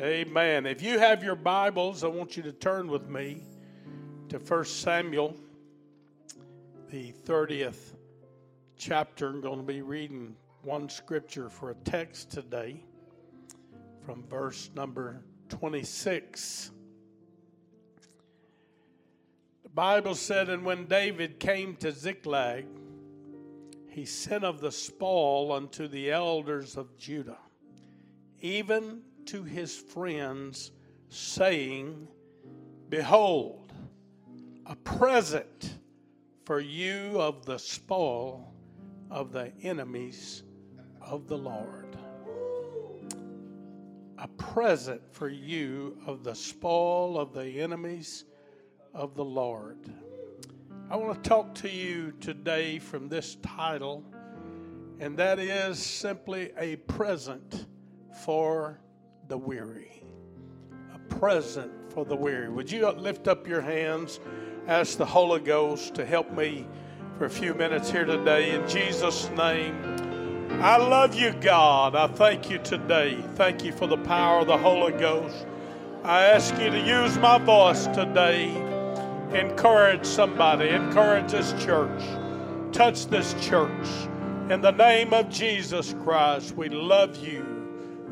Amen. If you have your Bibles, I want you to turn with me to 1 Samuel, the 30th chapter. I'm going to be reading one scripture for a text today from verse number 26. The Bible said, And when David came to Ziklag, he sent of the spoil unto the elders of Judah, even to his friends, saying, Behold, a present for you of the spoil of the enemies of the Lord. A present for you of the spoil of the enemies of the Lord. I want to talk to you today from this title, and that is simply a present for the weary. A present for the weary. Would you lift up your hands? Ask the Holy Ghost to help me for a few minutes here today in Jesus' name. I love you, God. I thank you today. Thank you for the power of the Holy Ghost. I ask you to use my voice today. Encourage somebody, encourage this church, touch this church. In the name of Jesus Christ, we love you.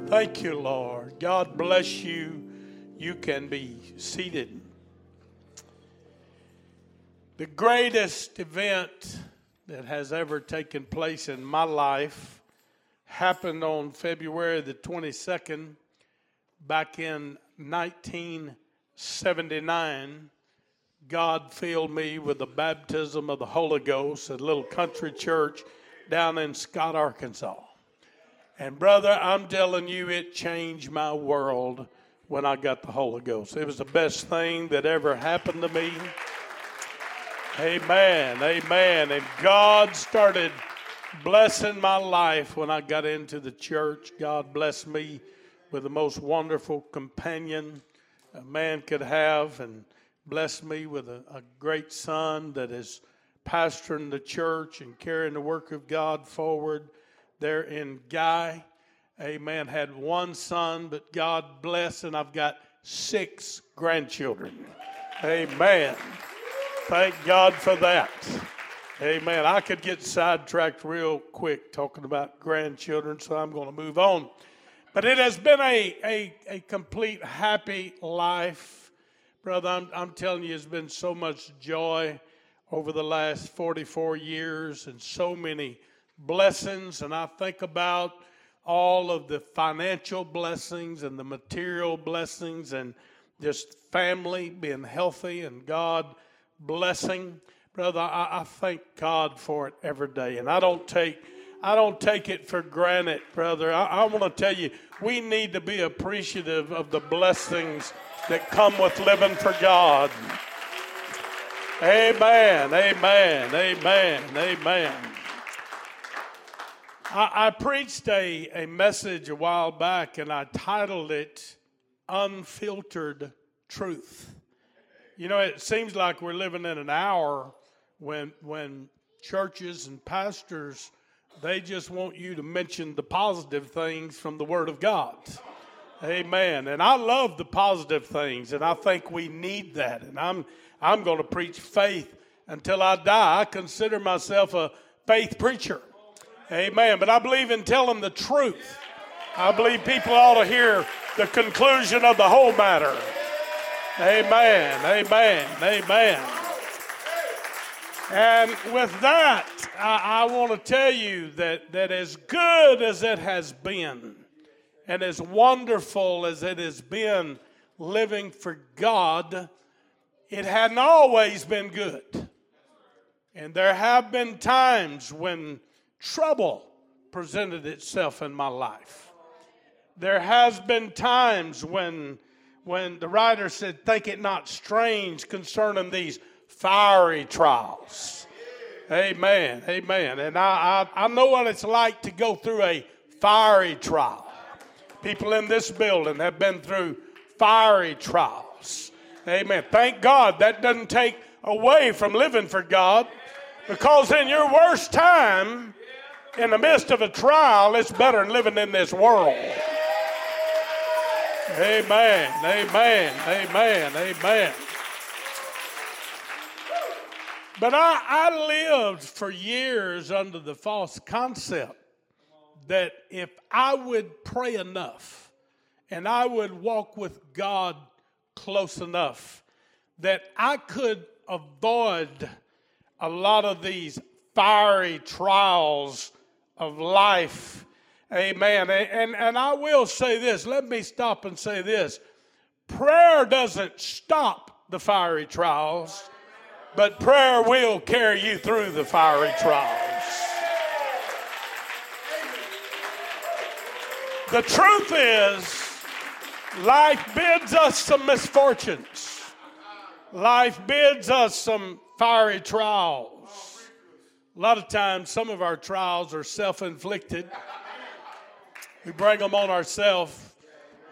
Thank you, Lord. God bless you. You can be seated. The greatest event that has ever taken place in my life happened on February the 22nd back in 1979. God filled me with the baptism of the Holy Ghost at a little country church down in Scott, Arkansas. And brother, I'm telling you, it changed my world when I got the Holy Ghost. It was the best thing that ever happened to me. Amen. Amen. And God started blessing my life when I got into the church. God blessed me with the most wonderful companion a man could have and blessed me with a, a great son that is pastoring the church and carrying the work of God forward there in Guy. Amen. Had one son, but God bless, and I've got six grandchildren. Amen. Thank God for that. Amen. I could get sidetracked real quick talking about grandchildren, so I'm going to move on. But it has been a, a, a complete happy life. Brother, I'm, I'm telling you, it's been so much joy over the last 44 years and so many blessings, and I think about all of the financial blessings and the material blessings and just family being healthy and God blessing. Brother, I, I thank God for it every day. And I don't take I don't take it for granted, brother. I, I want to tell you, we need to be appreciative of the blessings that come with living for God. Amen, amen, amen, amen. I, I preached a, a message a while back and I titled it Unfiltered Truth. You know, it seems like we're living in an hour when, when churches and pastors they just want you to mention the positive things from the Word of God. Amen. And I love the positive things, and I think we need that. And I'm I'm going to preach faith until I die. I consider myself a faith preacher. Amen. But I believe in telling the truth. I believe people ought to hear the conclusion of the whole matter. Amen. Amen. Amen. And with that, I, I want to tell you that, that as good as it has been, and as wonderful as it has been living for God, it hadn't always been good. And there have been times when trouble presented itself in my life. There has been times when when the writer said, Think it not strange concerning these fiery trials. Amen. Amen. And I, I, I know what it's like to go through a fiery trial. People in this building have been through fiery trials. Amen. Thank God that doesn't take away from living for God because in your worst time, in the midst of a trial, it's better than living in this world. Amen. Amen. Amen. Amen. But I, I lived for years under the false concept that if I would pray enough and I would walk with God close enough, that I could avoid a lot of these fiery trials of life. Amen. And, and I will say this. Let me stop and say this. Prayer doesn't stop the fiery trials, but prayer will carry you through the fiery trials. The truth is, life bids us some misfortunes. Life bids us some fiery trials. A lot of times, some of our trials are self inflicted. We bring them on ourselves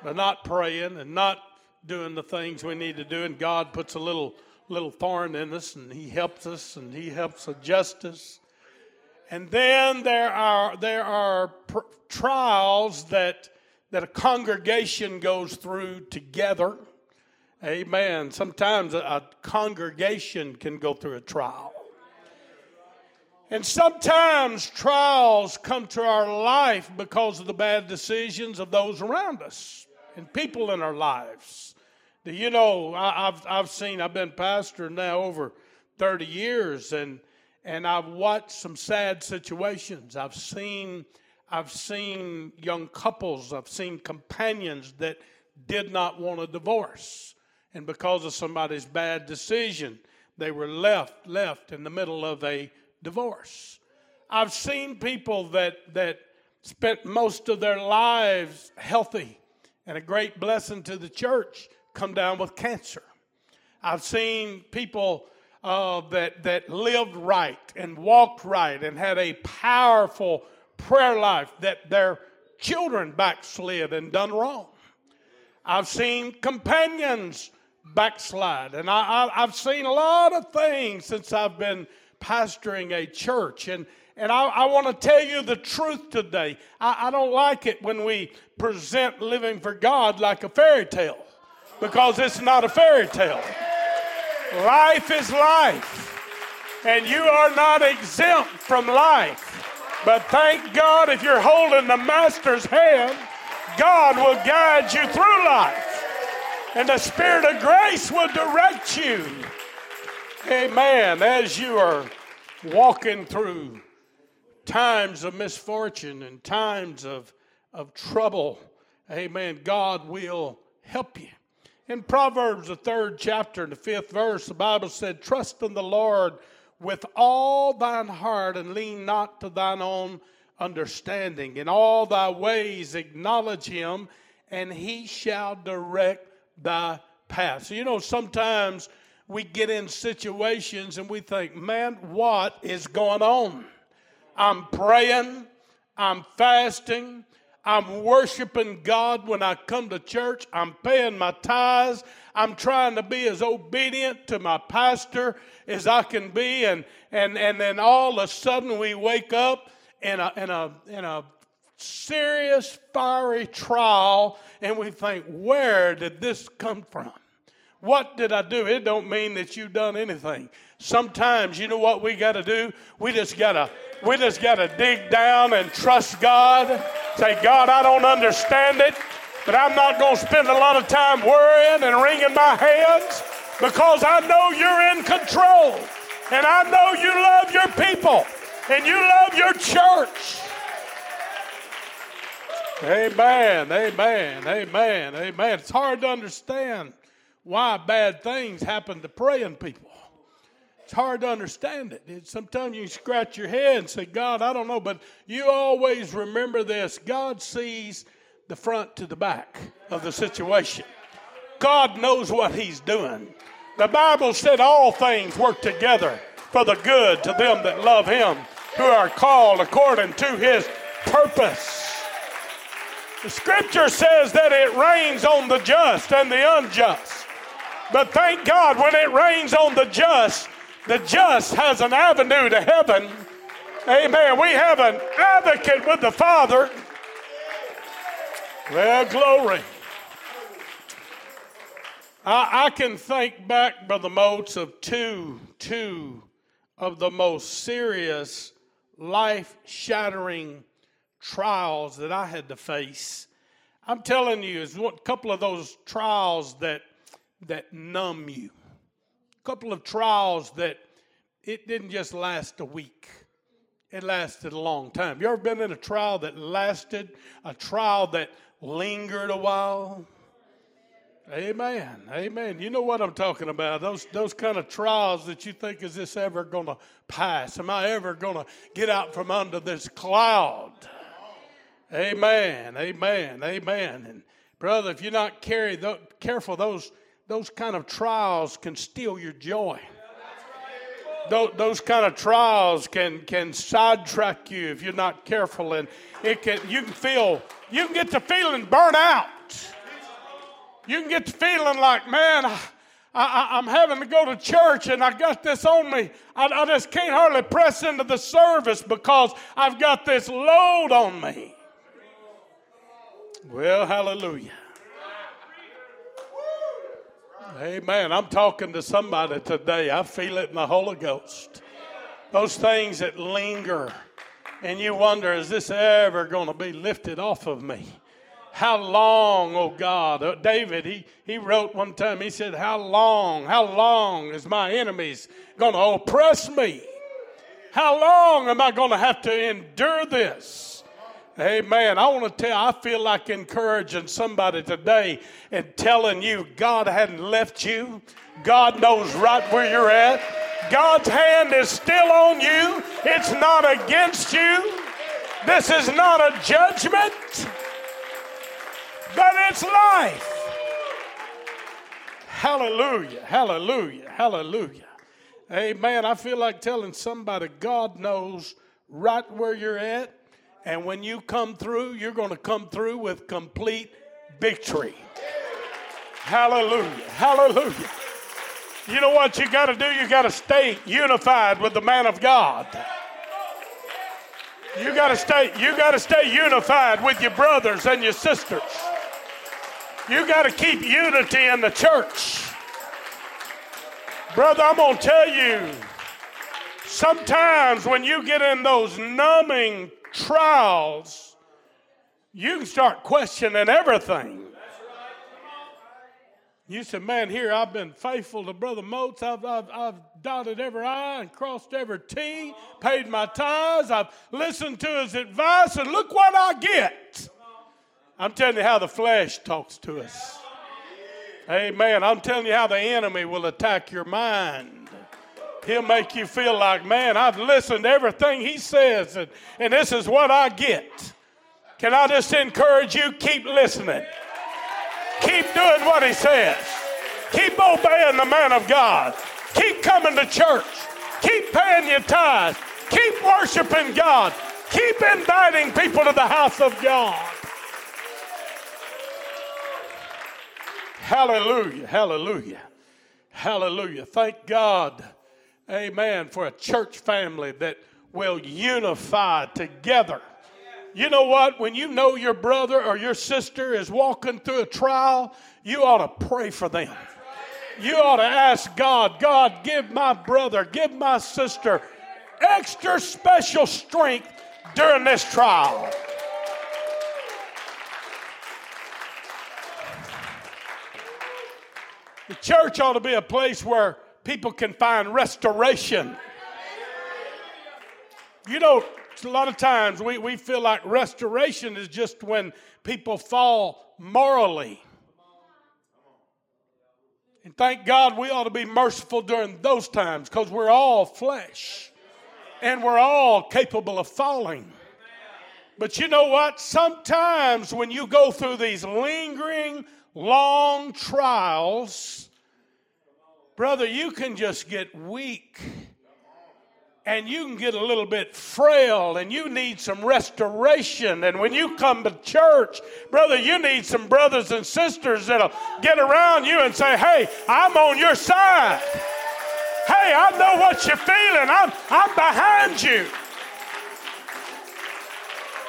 by not praying and not doing the things we need to do, and God puts a little little thorn in us, and He helps us, and He helps adjust us. And then there are there are pr- trials that that a congregation goes through together. Amen. Sometimes a, a congregation can go through a trial. And sometimes trials come to our life because of the bad decisions of those around us and people in our lives. Do you know, I, have I've seen, I've been pastor now over 30 years, and, and I've watched some sad situations. I've seen, I've seen young couples, I've seen companions that did not want a divorce. And because of somebody's bad decision, they were left, left in the middle of a divorce. I've seen people that, that spent most of their lives healthy and a great blessing to the church come down with cancer. I've seen people uh, that, that lived right and walked right and had a powerful prayer life that their children backslid and done wrong. I've seen companions backslide, and I, have seen a lot of things since I've been pastoring a church. And, and I, I want to tell you the truth today. I, I don't like it when we present living for God like a fairy tale because it's not a fairy tale. Life is life, and you are not exempt from life. But thank God if you're holding the Master's hand, God will guide you through life, and the Spirit of grace will direct you. Amen. As you are walking through times of misfortune and times of, of trouble, amen, God will help you. In Proverbs, the third chapter, and the fifth verse, the Bible said, Trust in the Lord with all thine heart and lean not to thine own understanding. In all thy ways acknowledge him, and he shall direct thy path. So, you know, sometimes we get in situations and we think, man, what is going on? I'm praying, I'm fasting, I'm worshiping God when I come to church. I'm paying my tithes. I'm trying to be as obedient to my pastor as I can be. And, and, and then all of a sudden we wake up in a, in a, in a serious fiery trial and we think, where did this come from? What did I do? It don't mean that you've done anything. Sometimes, you know what we got to do? We just got to we just got to dig down and trust God. Say, God, I don't understand it, but I'm not to spend a lot of time worrying and wringing my hands because I know you're in control. And I know you love your people and you love your church. Amen, amen, amen, amen. It's hard to understand why bad things happen to praying people. It's hard to understand it. Sometimes you scratch your head and say, God, I don't know, but you always remember this God sees the front to the back of the situation. God knows what He's doing. The Bible said all things work together for the good to them that love Him, who are called according to His purpose. The scripture says that it rains on the just and the unjust. But thank God when it rains on the just, the just has an avenue to heaven. Amen. We have an advocate with the Father. Well, glory. I, I can think back, Brother Moats, of two, two of the most serious, life shattering trials that I had to face. I'm telling you, it's a couple of those trials that that numb you. A couple of trials that it didn't just last a week. It lasted a long time. You ever been in a trial that lasted, a trial that lingered a while? Amen. Amen. You know what I'm talking about. Those those kind of trials that you think is this ever going to pass? Am I ever going to get out from under this cloud? Amen. Amen. Amen. And brother, if you're not careful, those those kind of trials can steal your joy. Those, kind of trials can can sidetrack you if you're not careful, and it can you can feel you can get to feeling burnt out you can get to feeling like, man, I, am having to go to church and I got this on me. I, I just can't hardly press into the service because I've got this load on me. Well, hallelujah. Amen. I'm talking to somebody today. I feel it in the Holy Ghost. Those things that linger, and you wonder, is this ever going to be lifted off of me? How long, oh God? Uh, David, he, he wrote one time, he said, How long, how long is my enemies going to oppress me? How long am I going to have to endure this? Amen. I want to tell, I feel like encouraging somebody today and telling you God hadn't left you. God knows right where you're at. God's hand is still on you, it's not against you. This is not a judgment but it's life. Hallelujah, hallelujah, hallelujah. Amen. I feel like telling somebody God knows right where you're at, and when you come through, you're going to come through with complete victory. Hallelujah, hallelujah. You know what you got to do? You got to stay unified with the man of God. You got to stay you got to stay unified with your brothers and your sisters. You got to keep unity in the church. Brother, I'm going to tell you, sometimes when you get in those numbing trials, you can start questioning everything. You said, man, here I've been faithful to Brother Moats. I've, I've, I've dotted every I and crossed every T, paid my tithes. I've listened to his advice, and look what I get. I'm telling you how the flesh talks to us. Amen. I'm telling you how the enemy will attack your mind. He'll make you feel like, man, I've listened to everything he says, and, and this is what I get. Can I just encourage you? Keep listening. Keep doing what he says. Keep obeying the man of God. Keep coming to church. Keep paying your tithes. Keep worshiping God. Keep inviting people to the house of God. Hallelujah, hallelujah, hallelujah. Thank God, amen, for a church family that will unify together. You know what? When you know your brother or your sister is walking through a trial, you ought to pray for them. You ought to ask God, God, give my brother, give my sister extra special strength during this trial. The church ought to be a place where people can find restoration. You know, a lot of times we, we feel like restoration is just when people fall morally. And thank God we ought to be merciful during those times because we're all flesh and we're all capable of falling. But you know what? Sometimes when you go through these lingering, long trials, brother, you can just get weak and you can get a little bit frail and you need some restoration. And when you come to church, brother, you need some brothers and sisters that'll get around you and say, Hey, I'm on your side. Hey, I know what you're feeling. I'm, I'm behind you.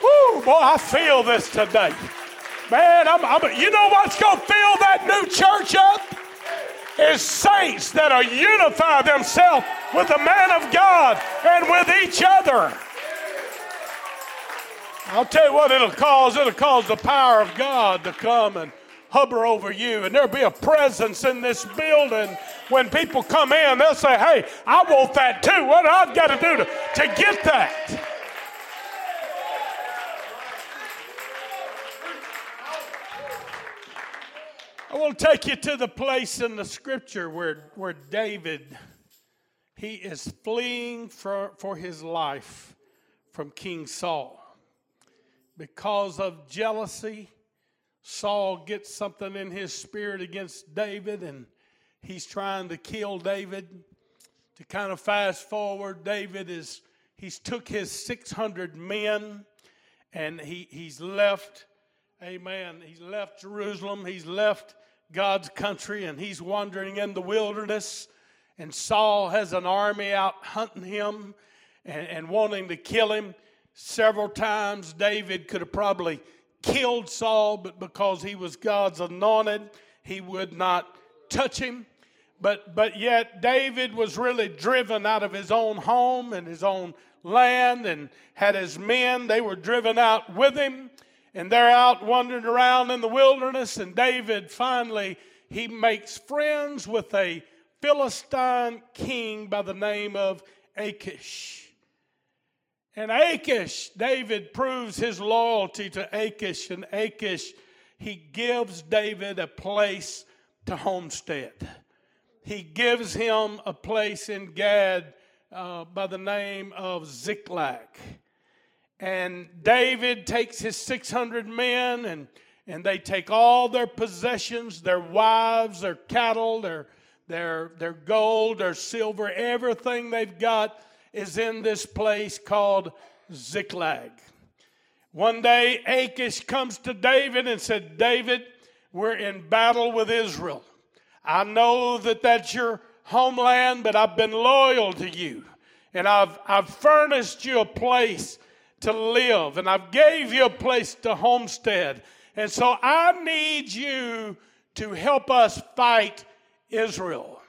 Woo, boy, I feel this today. Man, I'm, I'm, you know what's going to fill that new church up? Is saints that are unify themselves with the man of God and with each other. I'll tell you what it'll cause. It'll cause the power of God to come and hover over you. And there'll be a presence in this building. When people come in, they'll say, Hey, I want that too. What I've got to do to, to get that? I to take you to the place in the scripture where, where David he is fleeing for, for his life from King Saul. Because of jealousy, Saul gets something in his spirit against David and he's trying to kill David. To kind of fast forward, David is he's took his 600 men and he, he's left amen. He's left jerusalem. He's left god's country and he's wandering in the wilderness. And saul has an army out hunting him and, and wanting to kill him. Several times david could have probably killed saul but because he was god's anointed he would not touch him. But but yet David was really driven out of his own home and his own land and had his men. They were driven out with him and they're out wandering around in the wilderness and David finally he makes friends with a Philistine king by the name of Achish. And Achish, David proves his loyalty to Achish, and Achish, he gives David a place to homestead he gives him a place in Gath uh, by the name of Ziklag. And David takes his 600 men and, and they take all their possessions, their wives, their cattle, their, their, their gold, their silver, everything they've got is in this place called Ziklag. One day, Achish comes to David and said, David, we're in battle with Israel. I know that that's your homeland, but I've been loyal to you. And I've, I've furnished you a place to live, and I've gave you a place to homestead. And so I need you to help us fight Israel.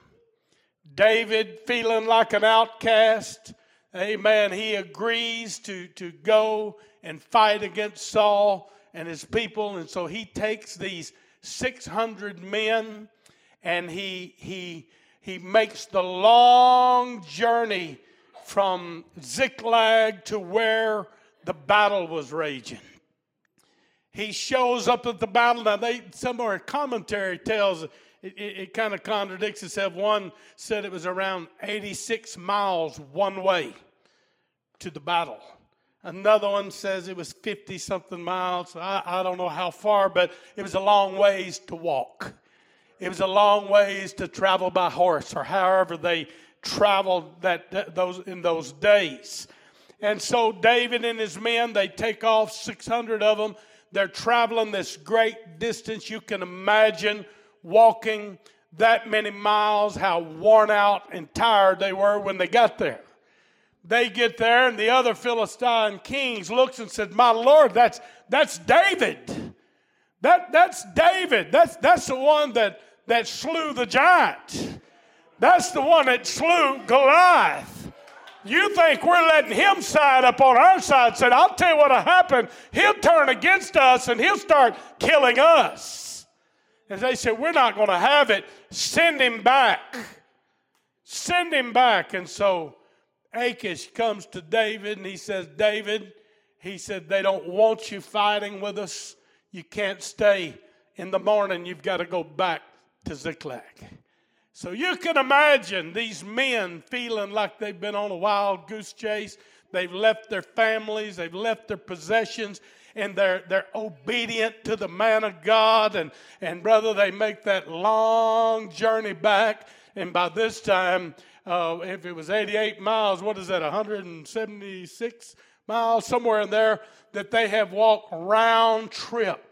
David, feeling like an outcast, amen, he agrees to, to go and fight against Saul and his people. And so he takes these 600 men and he, he, he makes the long journey from Ziklag to where the battle was raging. He shows up at the battle. Now, they, some of our commentary tells it, it, it kind of contradicts itself. One said it was around 86 miles one way to the battle. Another one says it was 50 something miles. I, I don't know how far, but it was a long ways to walk. It was a long ways to travel by horse or however they traveled that, those in those days. And so David and his men, they take off 600 of them. They're traveling this great distance. You can imagine walking that many miles, how worn out and tired they were when they got there. They get there, and the other Philistine kings looks and said, "My lord, that's that's David. That that's David. That's that's the one that that slew the giant. That's the one that slew Goliath. You think we're letting him side up on our side? Said, I'll tell you what'll happen. He'll turn against us and he'll start killing us. And they said, We're not going to have it. Send him back. Send him back. And so Achish comes to David and he says, David, he said, they don't want you fighting with us. You can't stay. In the morning, you've got to go back to Ziklag. So you can imagine these men feeling like they've been on a wild goose chase. They've left their families, they've left their possessions, and they're, they're obedient to the man of God. And, and brother, they make that long journey back. And by this time, uh, if it was 88 miles, what is that, 176 miles, somewhere in there, that they have walked round trip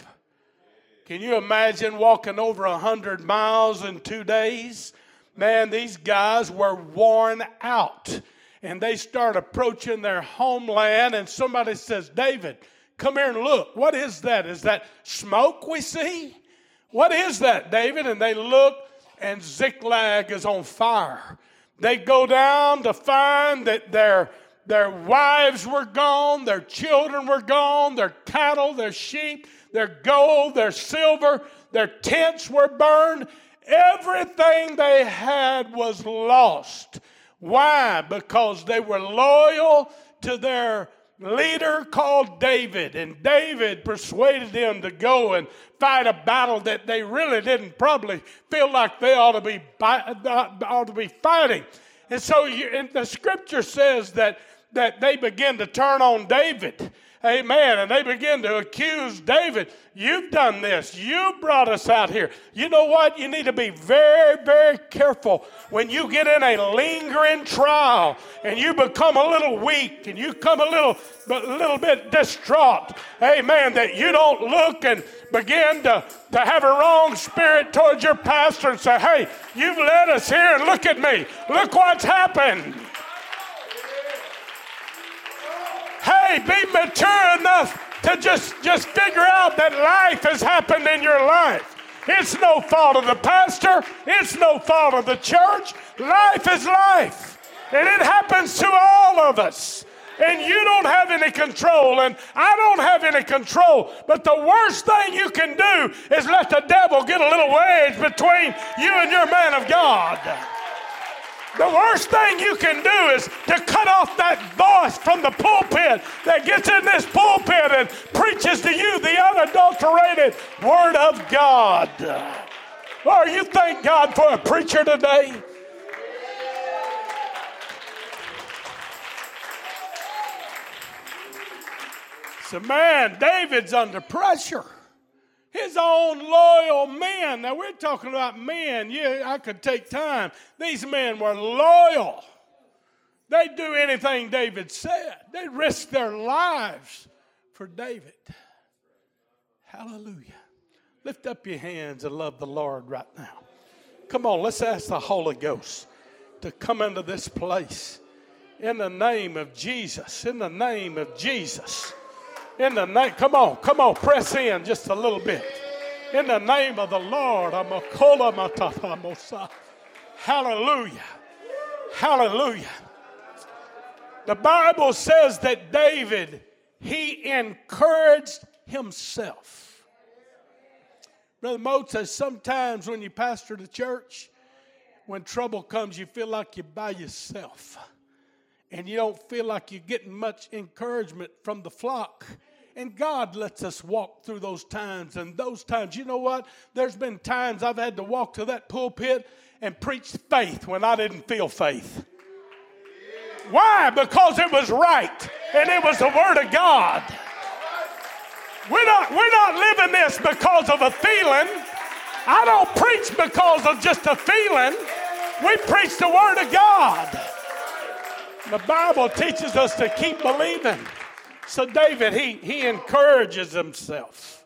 can you imagine walking over a 100 miles in two days? Man, these guys were worn out. And they start approaching their homeland, and somebody says, David, come here and look. What is that? Is that smoke we see? What is that, David? And they look, and Ziklag is on fire. They go down to find that their, their wives were gone, their children were gone, their cattle, their sheep, their gold, their silver, their tents were burned. Everything they had was lost. Why? Because they were loyal to their leader called David, and David persuaded them to go and fight a battle that they really didn't probably feel like they ought to be uh, ought to be fighting. And so, you, and the scripture says that that they begin to turn on David. Amen. And they begin to accuse David. You've done this. You brought us out here. You know what? You need to be very, very careful when you get in a lingering trial and you become a little weak and you come a little, a little bit distraught. Amen. That you don't look and begin to, to have a wrong spirit towards your pastor and say, hey, you've led us here and look at me. Look what's happened. Hey, be mature enough to just, just figure out that life has happened in your life. It's no fault of the pastor, it's no fault of the church. Life is life, and it happens to all of us. And you don't have any control, and I don't have any control. But the worst thing you can do is let the devil get a little wedge between you and your man of God. The worst thing you can do is to cut off that voice from the pulpit that gets in this pulpit and preaches to you the unadulterated Word of God. Or you thank God for a preacher today? So, man, David's under pressure his own loyal men. Now, we're talking about men. Yeah, I could take time. These men were loyal. They'd do anything David said, they'd risk their lives for David. Hallelujah. Lift up your hands and love the Lord right now. Come on, let's ask the Holy Ghost to come into this place in the name of Jesus. In the name of Jesus. In the name, come on, come on, press in just a little bit. In the name of the Lord, I'm a Hallelujah. Hallelujah. The Bible says that David, he encouraged himself. Brother Moats says sometimes when you pastor the church, when trouble comes, you feel like you're by yourself. And you don't feel like you're getting much encouragement from the flock. And God lets us walk through those times. And those times, you know what? There's been times I've had to walk to that pulpit and preach faith when I didn't feel faith. Why? Because it was right and it was the Word of God. We're not, we're not living this because of a feeling. I don't preach because of just a feeling. We preach the Word of God. The Bible teaches us to keep believing. So David, he, he encourages himself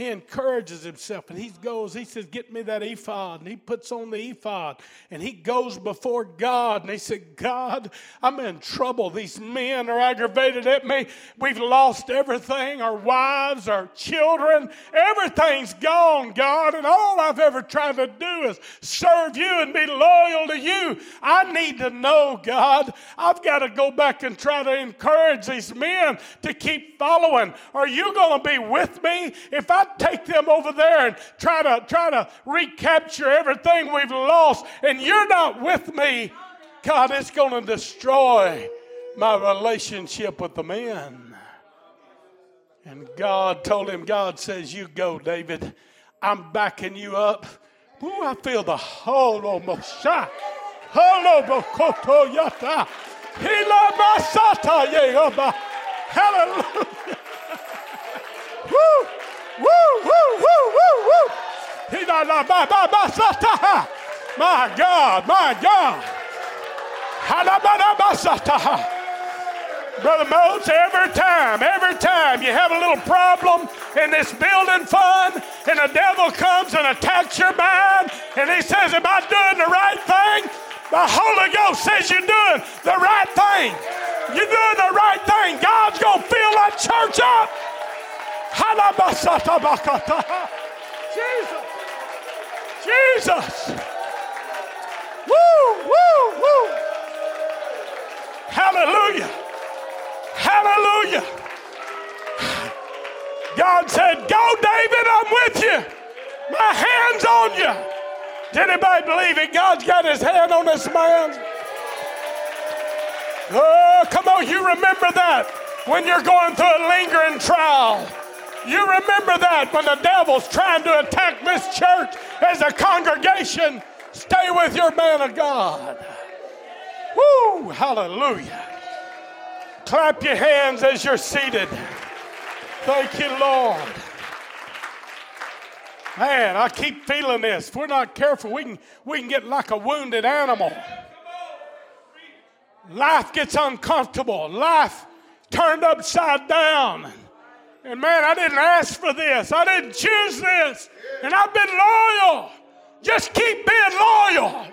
he encourages himself and he goes, he says, Get me that ephod. And he puts on the ephod and he goes before God and he said, God, I'm in trouble. These men are aggravated at me. We've lost everything our wives, our children, everything's gone, God. And all I've ever tried to do is serve you and be loyal to you. I need to know, God. I've got to go back and try to encourage these men to keep following. Are you going to be with me if I take them over there and try to try to recapture everything we've lost, and you're not with me, God, it's going to destroy my relationship with the men. And God told him, God says, You go, David. I'm backing you up. Ooh, I feel the holomosha. Holomokoto yata. Hila masata Hallelujah. Woo! Woo, woo, woo, woo, woo. My God, my God. Brother Moses, every time, every time you have a little problem in this building fund, and the devil comes and attacks your mind, and he says, Am I doing the right thing? The Holy Ghost says you're doing the right thing. You're doing the right thing. God's going to fill that church up. Jesus. Jesus. Woo, woo, woo. Hallelujah. Hallelujah. God said, Go, David, I'm with you. My hand's on you. Did anybody believe it? God's got his hand on this man. Oh, come on, you remember that when you're going through a lingering trial. You remember that when the devil's trying to attack this church as a congregation. Stay with your man of God. Woo, hallelujah. Clap your hands as you're seated. Thank you, Lord. Man, I keep feeling this. If we're not careful, we can, we can get like a wounded animal. Life gets uncomfortable. Life turned upside down. And man, I didn't ask for this. I didn't choose this. And I've been loyal. Just keep being loyal.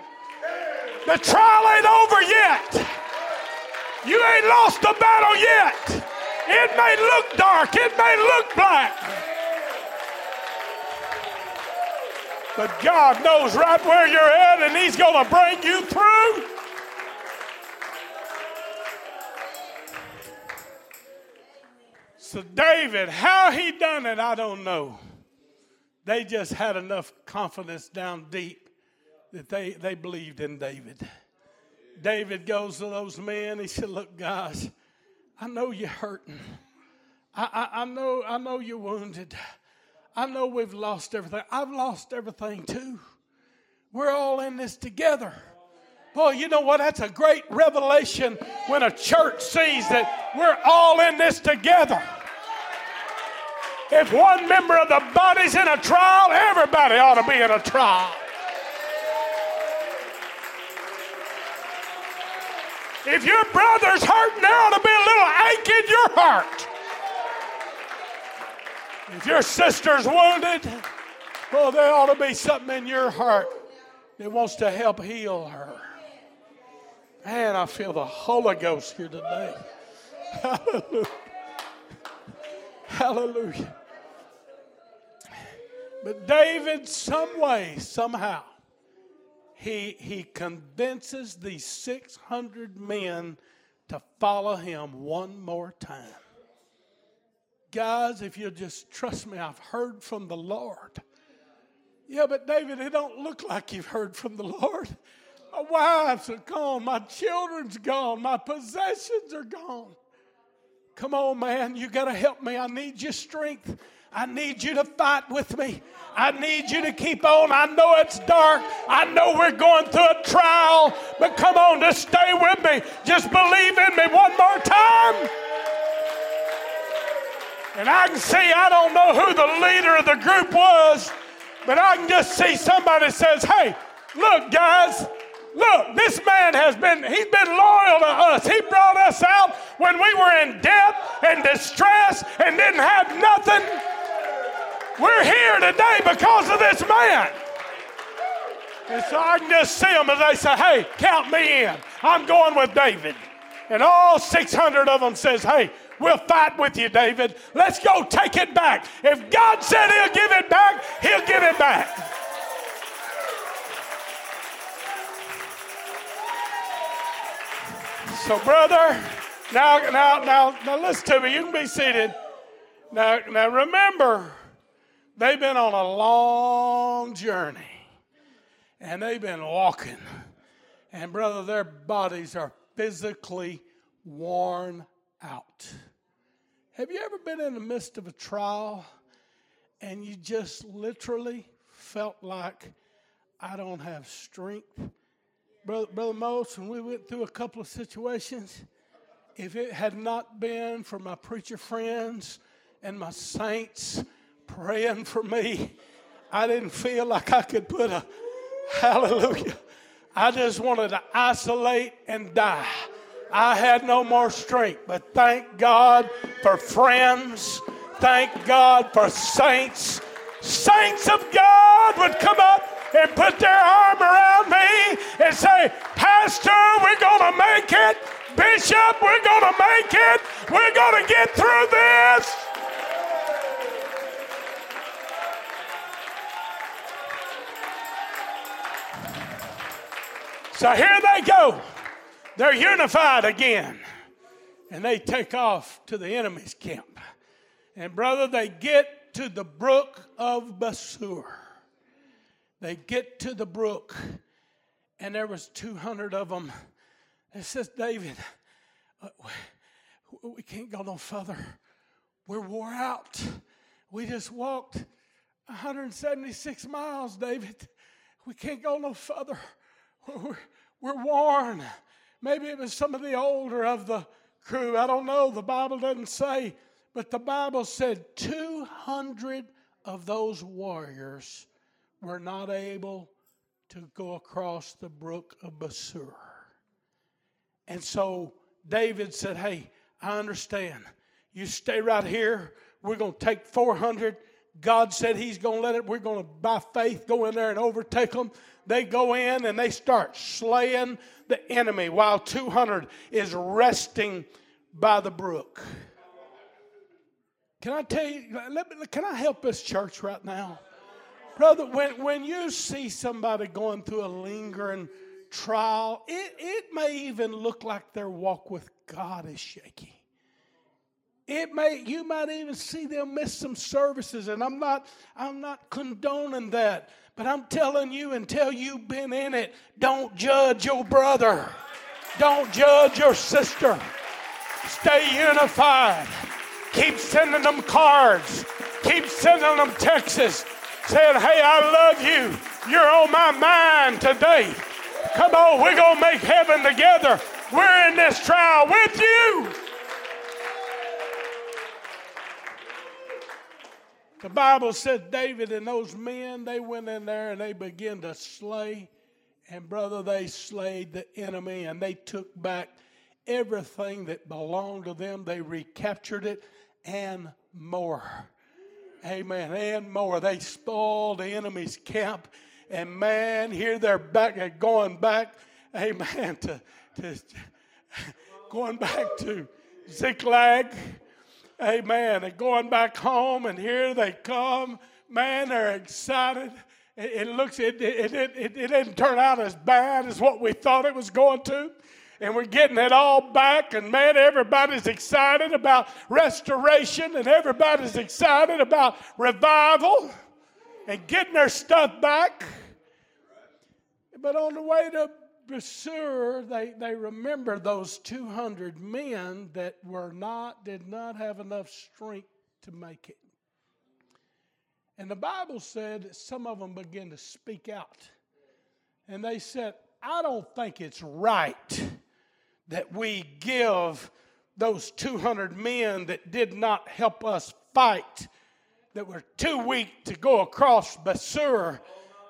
The trial ain't over yet. You ain't lost the battle yet. It may look dark, it may look black. But God knows right where you're at, and He's going to bring you through. So, David, how he done it, I don't know. They just had enough confidence down deep that they, they believed in David. David goes to those men. He said, Look, guys, I know you're hurting. I, I, I, know, I know you're wounded. I know we've lost everything. I've lost everything too. We're all in this together. Boy, you know what? That's a great revelation when a church sees that we're all in this together. If one member of the body's in a trial, everybody ought to be in a trial. If your brother's hurting, there ought to be a little ache in your heart. If your sister's wounded, well, there ought to be something in your heart that wants to help heal her. Man, I feel the Holy Ghost here today. Hallelujah. Hallelujah. But David, some way, somehow, he, he convinces these 600 men to follow him one more time. Guys, if you'll just trust me, I've heard from the Lord. Yeah, but David, it don't look like you've heard from the Lord. My wives are gone, my children's gone, my possessions are gone. Come on, man, you got to help me. I need your strength. I need you to fight with me. I need you to keep on. I know it's dark. I know we're going through a trial, but come on, just stay with me. Just believe in me one more time. And I can see, I don't know who the leader of the group was, but I can just see somebody says, Hey, look, guys, look, this man has been, he's been loyal to us. He brought us out when we were in debt and distress and didn't have nothing. We're here today because of this man. And so I can just see them as they say, hey, count me in. I'm going with David. And all 600 of them says, hey, we'll fight with you, David. Let's go take it back. If God said he'll give it back, he'll give it back. So, brother, now, now, now, now, listen to me. You can be seated. Now, now, remember, They've been on a long journey and they've been walking. And, brother, their bodies are physically worn out. Have you ever been in the midst of a trial and you just literally felt like, I don't have strength? Brother, Brother Moats, when we went through a couple of situations, if it had not been for my preacher friends and my saints, praying for me. I didn't feel like I could put a hallelujah. I just wanted to isolate and die. I had no more strength, but thank God for friends. Thank God for saints. Saints of God would come up and put their arm around me and say, Pastor, we're going to make it. Bishop, we're going to make it. We're going to get through this. So here they go. They're unified again. And they take off to the enemy's camp. And brother, they get to the brook of Besor. They get to the brook, and there was 200 of them. It says, David, uh, we can't go no further. We're wore out. We just walked 176 miles, David. We can't go no further. We're, worn. Maybe it was some of the older of the crew. I don't know. The Bible doesn't say. But the Bible said 200 of those warriors were not able to go across the brook of Besor. And so David said, Hey, I understand. You stay right here. We're going to take 400. God said He's going to let it. We're going to, by faith, go in there and overtake them. They go in and they start slaying the enemy while 200 is resting by the brook. Can I tell you, let me, can I help this church right now? Brother, when, when you see somebody going through a lingering trial, it, it may even look like their walk with God is shaky. It may you might even see them miss some services, and I'm not I'm not condoning that, but I'm telling you until you've been in it, don't judge your brother. Don't judge your sister. Stay unified. Keep sending them cards. Keep sending them texts saying, Hey, I love you. You're on my mind today. Come on, we're going to make heaven together. We're in this trial with you. The Bible said David and those men, they went in there and they began to slay. And brother, they slayed the enemy and they took back everything that belonged to them. They recaptured it and more. Amen. And more. They spoiled the enemy's camp. And man, here they're back going back, amen, to, to going back to Ziklag Amen. And going back home, and here they come. Man, they're excited. It, it looks, it, it, it, it, it didn't turn out as bad as what we thought it was going to. And we're getting it all back, and man, everybody's excited about restoration, and everybody's excited about revival and getting their stuff back. But on the way to Besor, they, they remember those 200 men that were not, did not have enough strength to make it. And the Bible said that some of them began to speak out. And they said, I don't think it's right that we give those 200 men that did not help us fight, that were too weak to go across Besor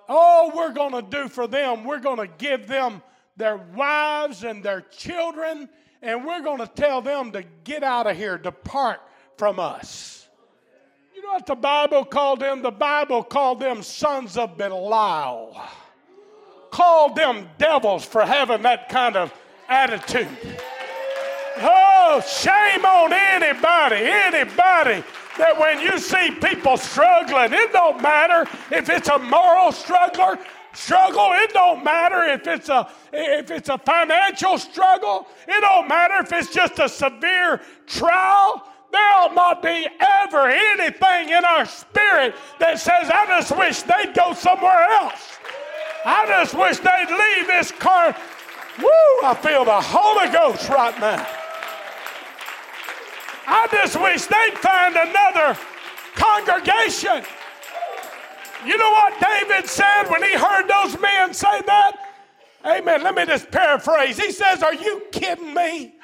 all we're going to do for them, we're going to give them their wives and their children, and we're going to tell them to get out of here, depart from us. You know what the Bible called them? The Bible called them sons of Belial. Called them devils for having that kind of attitude. Oh, shame on anybody, anybody that when you see people struggling, it don't matter if it's a moral struggler, struggle, it don't matter if it's a if it's a financial struggle, it don't matter if it's just a severe trial. There will not be ever anything in our spirit that says, I just wish they'd go somewhere else. I just wish they'd leave this car. Woo, I feel the Holy Ghost right now. I just wish they'd find another congregation. You know what David said when he heard those men say that? Amen. Let me just paraphrase. He says, Are you kidding me?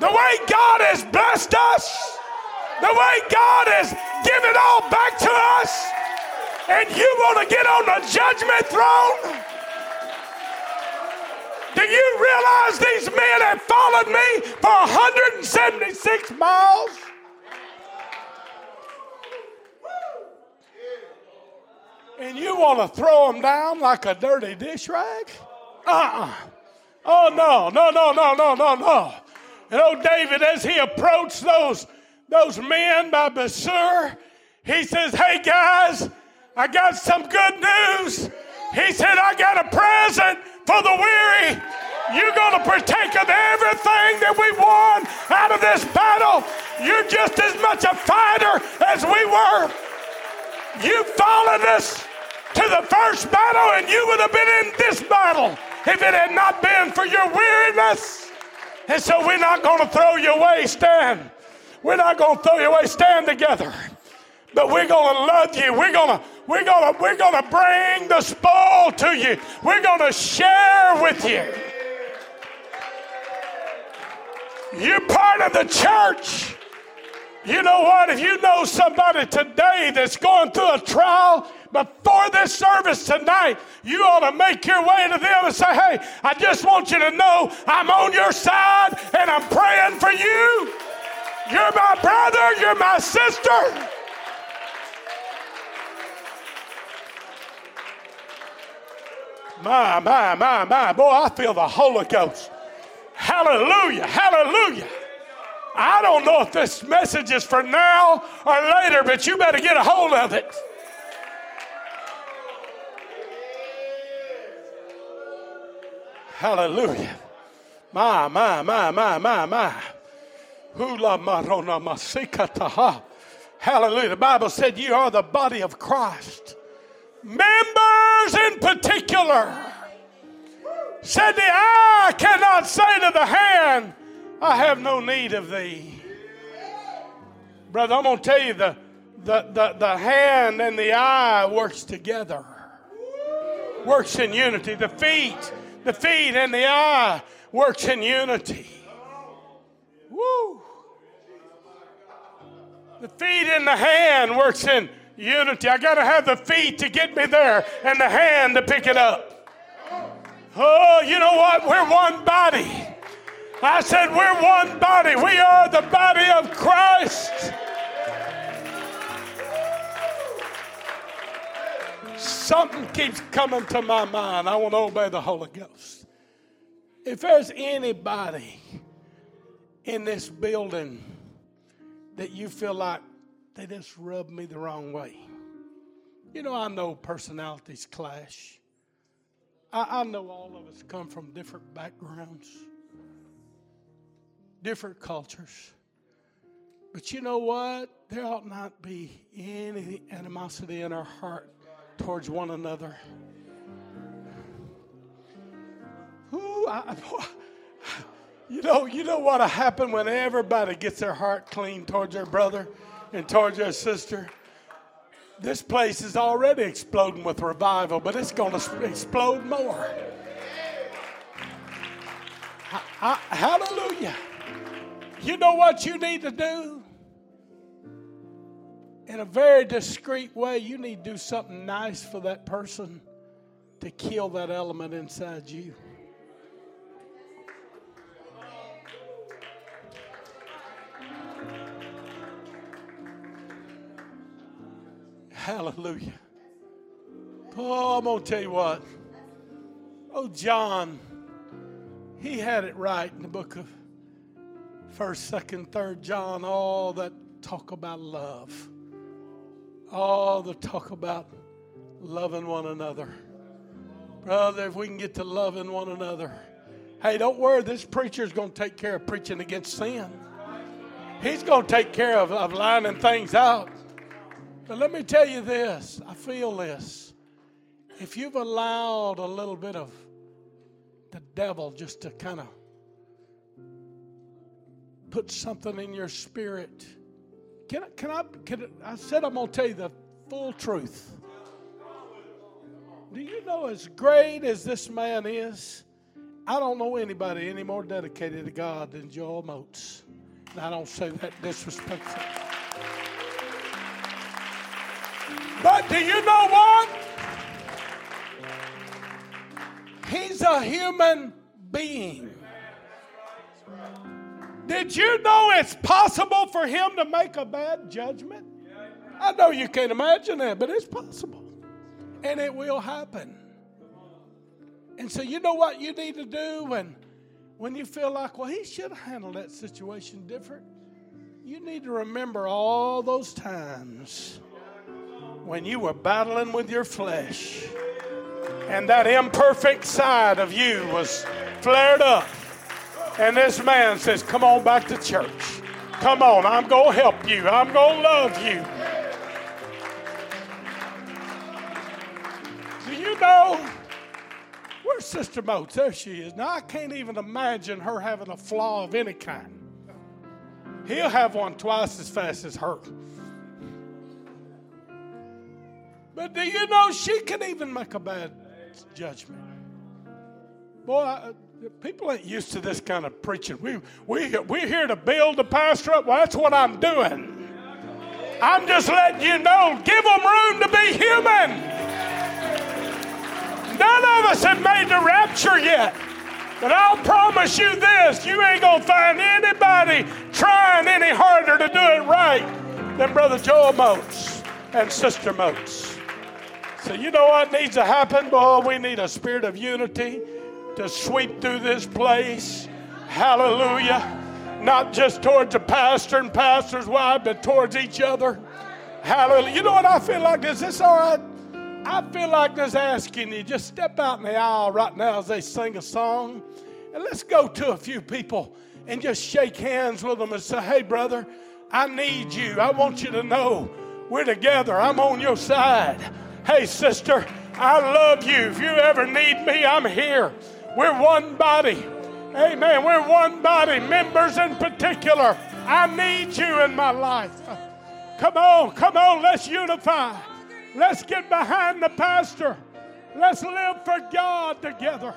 The way God has blessed us, the way God has given all back to us, and you want to get on the judgment throne? Do you realize these men have followed me for 176 miles? And you want to throw them down like a dirty dish rag? Uh uh-uh. uh Oh, no, no, no, no, no, no, no. And oh, David, as he approached those, those men by Besor, he says, Hey, guys, I got some good news. He said, I got a present for the weary. You're going to partake of everything that we won out of this battle. You're just as much a fighter as we were. You followed us to the first battle, and you would have been in this battle if it had not been for your weariness. And so we're not going to throw you away. Stand. We're not going to throw you away. Stand together. But we're going to love you. We're going to we're going to we're going to bring the spoil to you. We're going to share with you. You're part of the church. You know what? If you know somebody today that's going through a trial before this service tonight, you ought to make your way to them and say, Hey, I just want you to know I'm on your side and I'm praying for you. You're my brother, you're my sister. My, my, my, my. Boy, I feel the Holy Ghost. Hallelujah, hallelujah. I don't know if this message is for now or later, but you better get a hold of it. Hallelujah. My, my, my, my, my, my. Hula marona masikataha. Hallelujah. The Bible said you are the body of Christ. Members in particular said the eye cannot say to the hand, I have no need of thee. Brother, I'm going to tell you the, the, the, the hand and the eye works together. Works in unity. The feet, the feet and the eye works in unity. Woo. The feet and the hand works in unity. I got to have the feet to get me there and the hand to pick it up. Oh, you know what? We're one body. I said, We're one body. We are the body of Christ. Something keeps coming to my mind. I want to obey the Holy Ghost. If there's anybody in this building that you feel like they just rub me the wrong way, you know, I know personalities clash. I, I know all of us come from different backgrounds, different cultures. But you know what? There ought not be any animosity in our heart towards one another. I, you know, you know what happened when everybody gets their heart clean towards their brother and towards your sister? This place is already exploding with revival, but it's going to explode more. I, I, hallelujah. You know what you need to do? In a very discreet way, you need to do something nice for that person to kill that element inside you. Hallelujah. Oh, I'm going to tell you what. Oh, John, he had it right in the book of 1st, 2nd, 3rd John, all that talk about love. All the talk about loving one another. Brother, if we can get to loving one another. Hey, don't worry, this preacher is going to take care of preaching against sin. He's going to take care of, of lining things out. But let me tell you this I feel this. If you've allowed a little bit of the devil just to kind of put something in your spirit, can I, can I, can I, I said I'm going to tell you the full truth. Do you know as great as this man is, I don't know anybody any more dedicated to God than Joel Moats. And I don't say that disrespectfully. But do you know what? He's a human being. Did you know it's possible for him to make a bad judgment? I know you can't imagine that, but it's possible. And it will happen. And so, you know what you need to do when, when you feel like, well, he should have handled that situation different? You need to remember all those times when you were battling with your flesh And that imperfect side of you was flared up. And this man says, Come on back to church. Come on, I'm going to help you. I'm going to love you. Do you know? Where's Sister Moats? There she is. Now, I can't even imagine her having a flaw of any kind. He'll have one twice as fast as her. But do you know she can even make a bad judgment? Boy, I, people ain't used to this kind of preaching. We, we, we're here to build the pastor up. Well, that's what I'm doing. I'm just letting you know, give them room to be human. None of us have made the rapture yet. But I'll promise you this you ain't going to find anybody trying any harder to do it right than Brother Joel Moats and Sister Moats. So, you know what needs to happen? Boy, we need a spirit of unity to sweep through this place. Hallelujah. Not just towards the pastor and pastor's wife, but towards each other. Hallelujah. You know what I feel like? Is this all right? I feel like just asking you, just step out in the aisle right now as they sing a song. And let's go to a few people and just shake hands with them and say, hey, brother, I need you. I want you to know we're together. I'm on your side. Hey, sister, I love you. If you ever need me, I'm here. We're one body. Amen. We're one body, members in particular. I need you in my life. Come on, come on, let's unify. Let's get behind the pastor. Let's live for God together.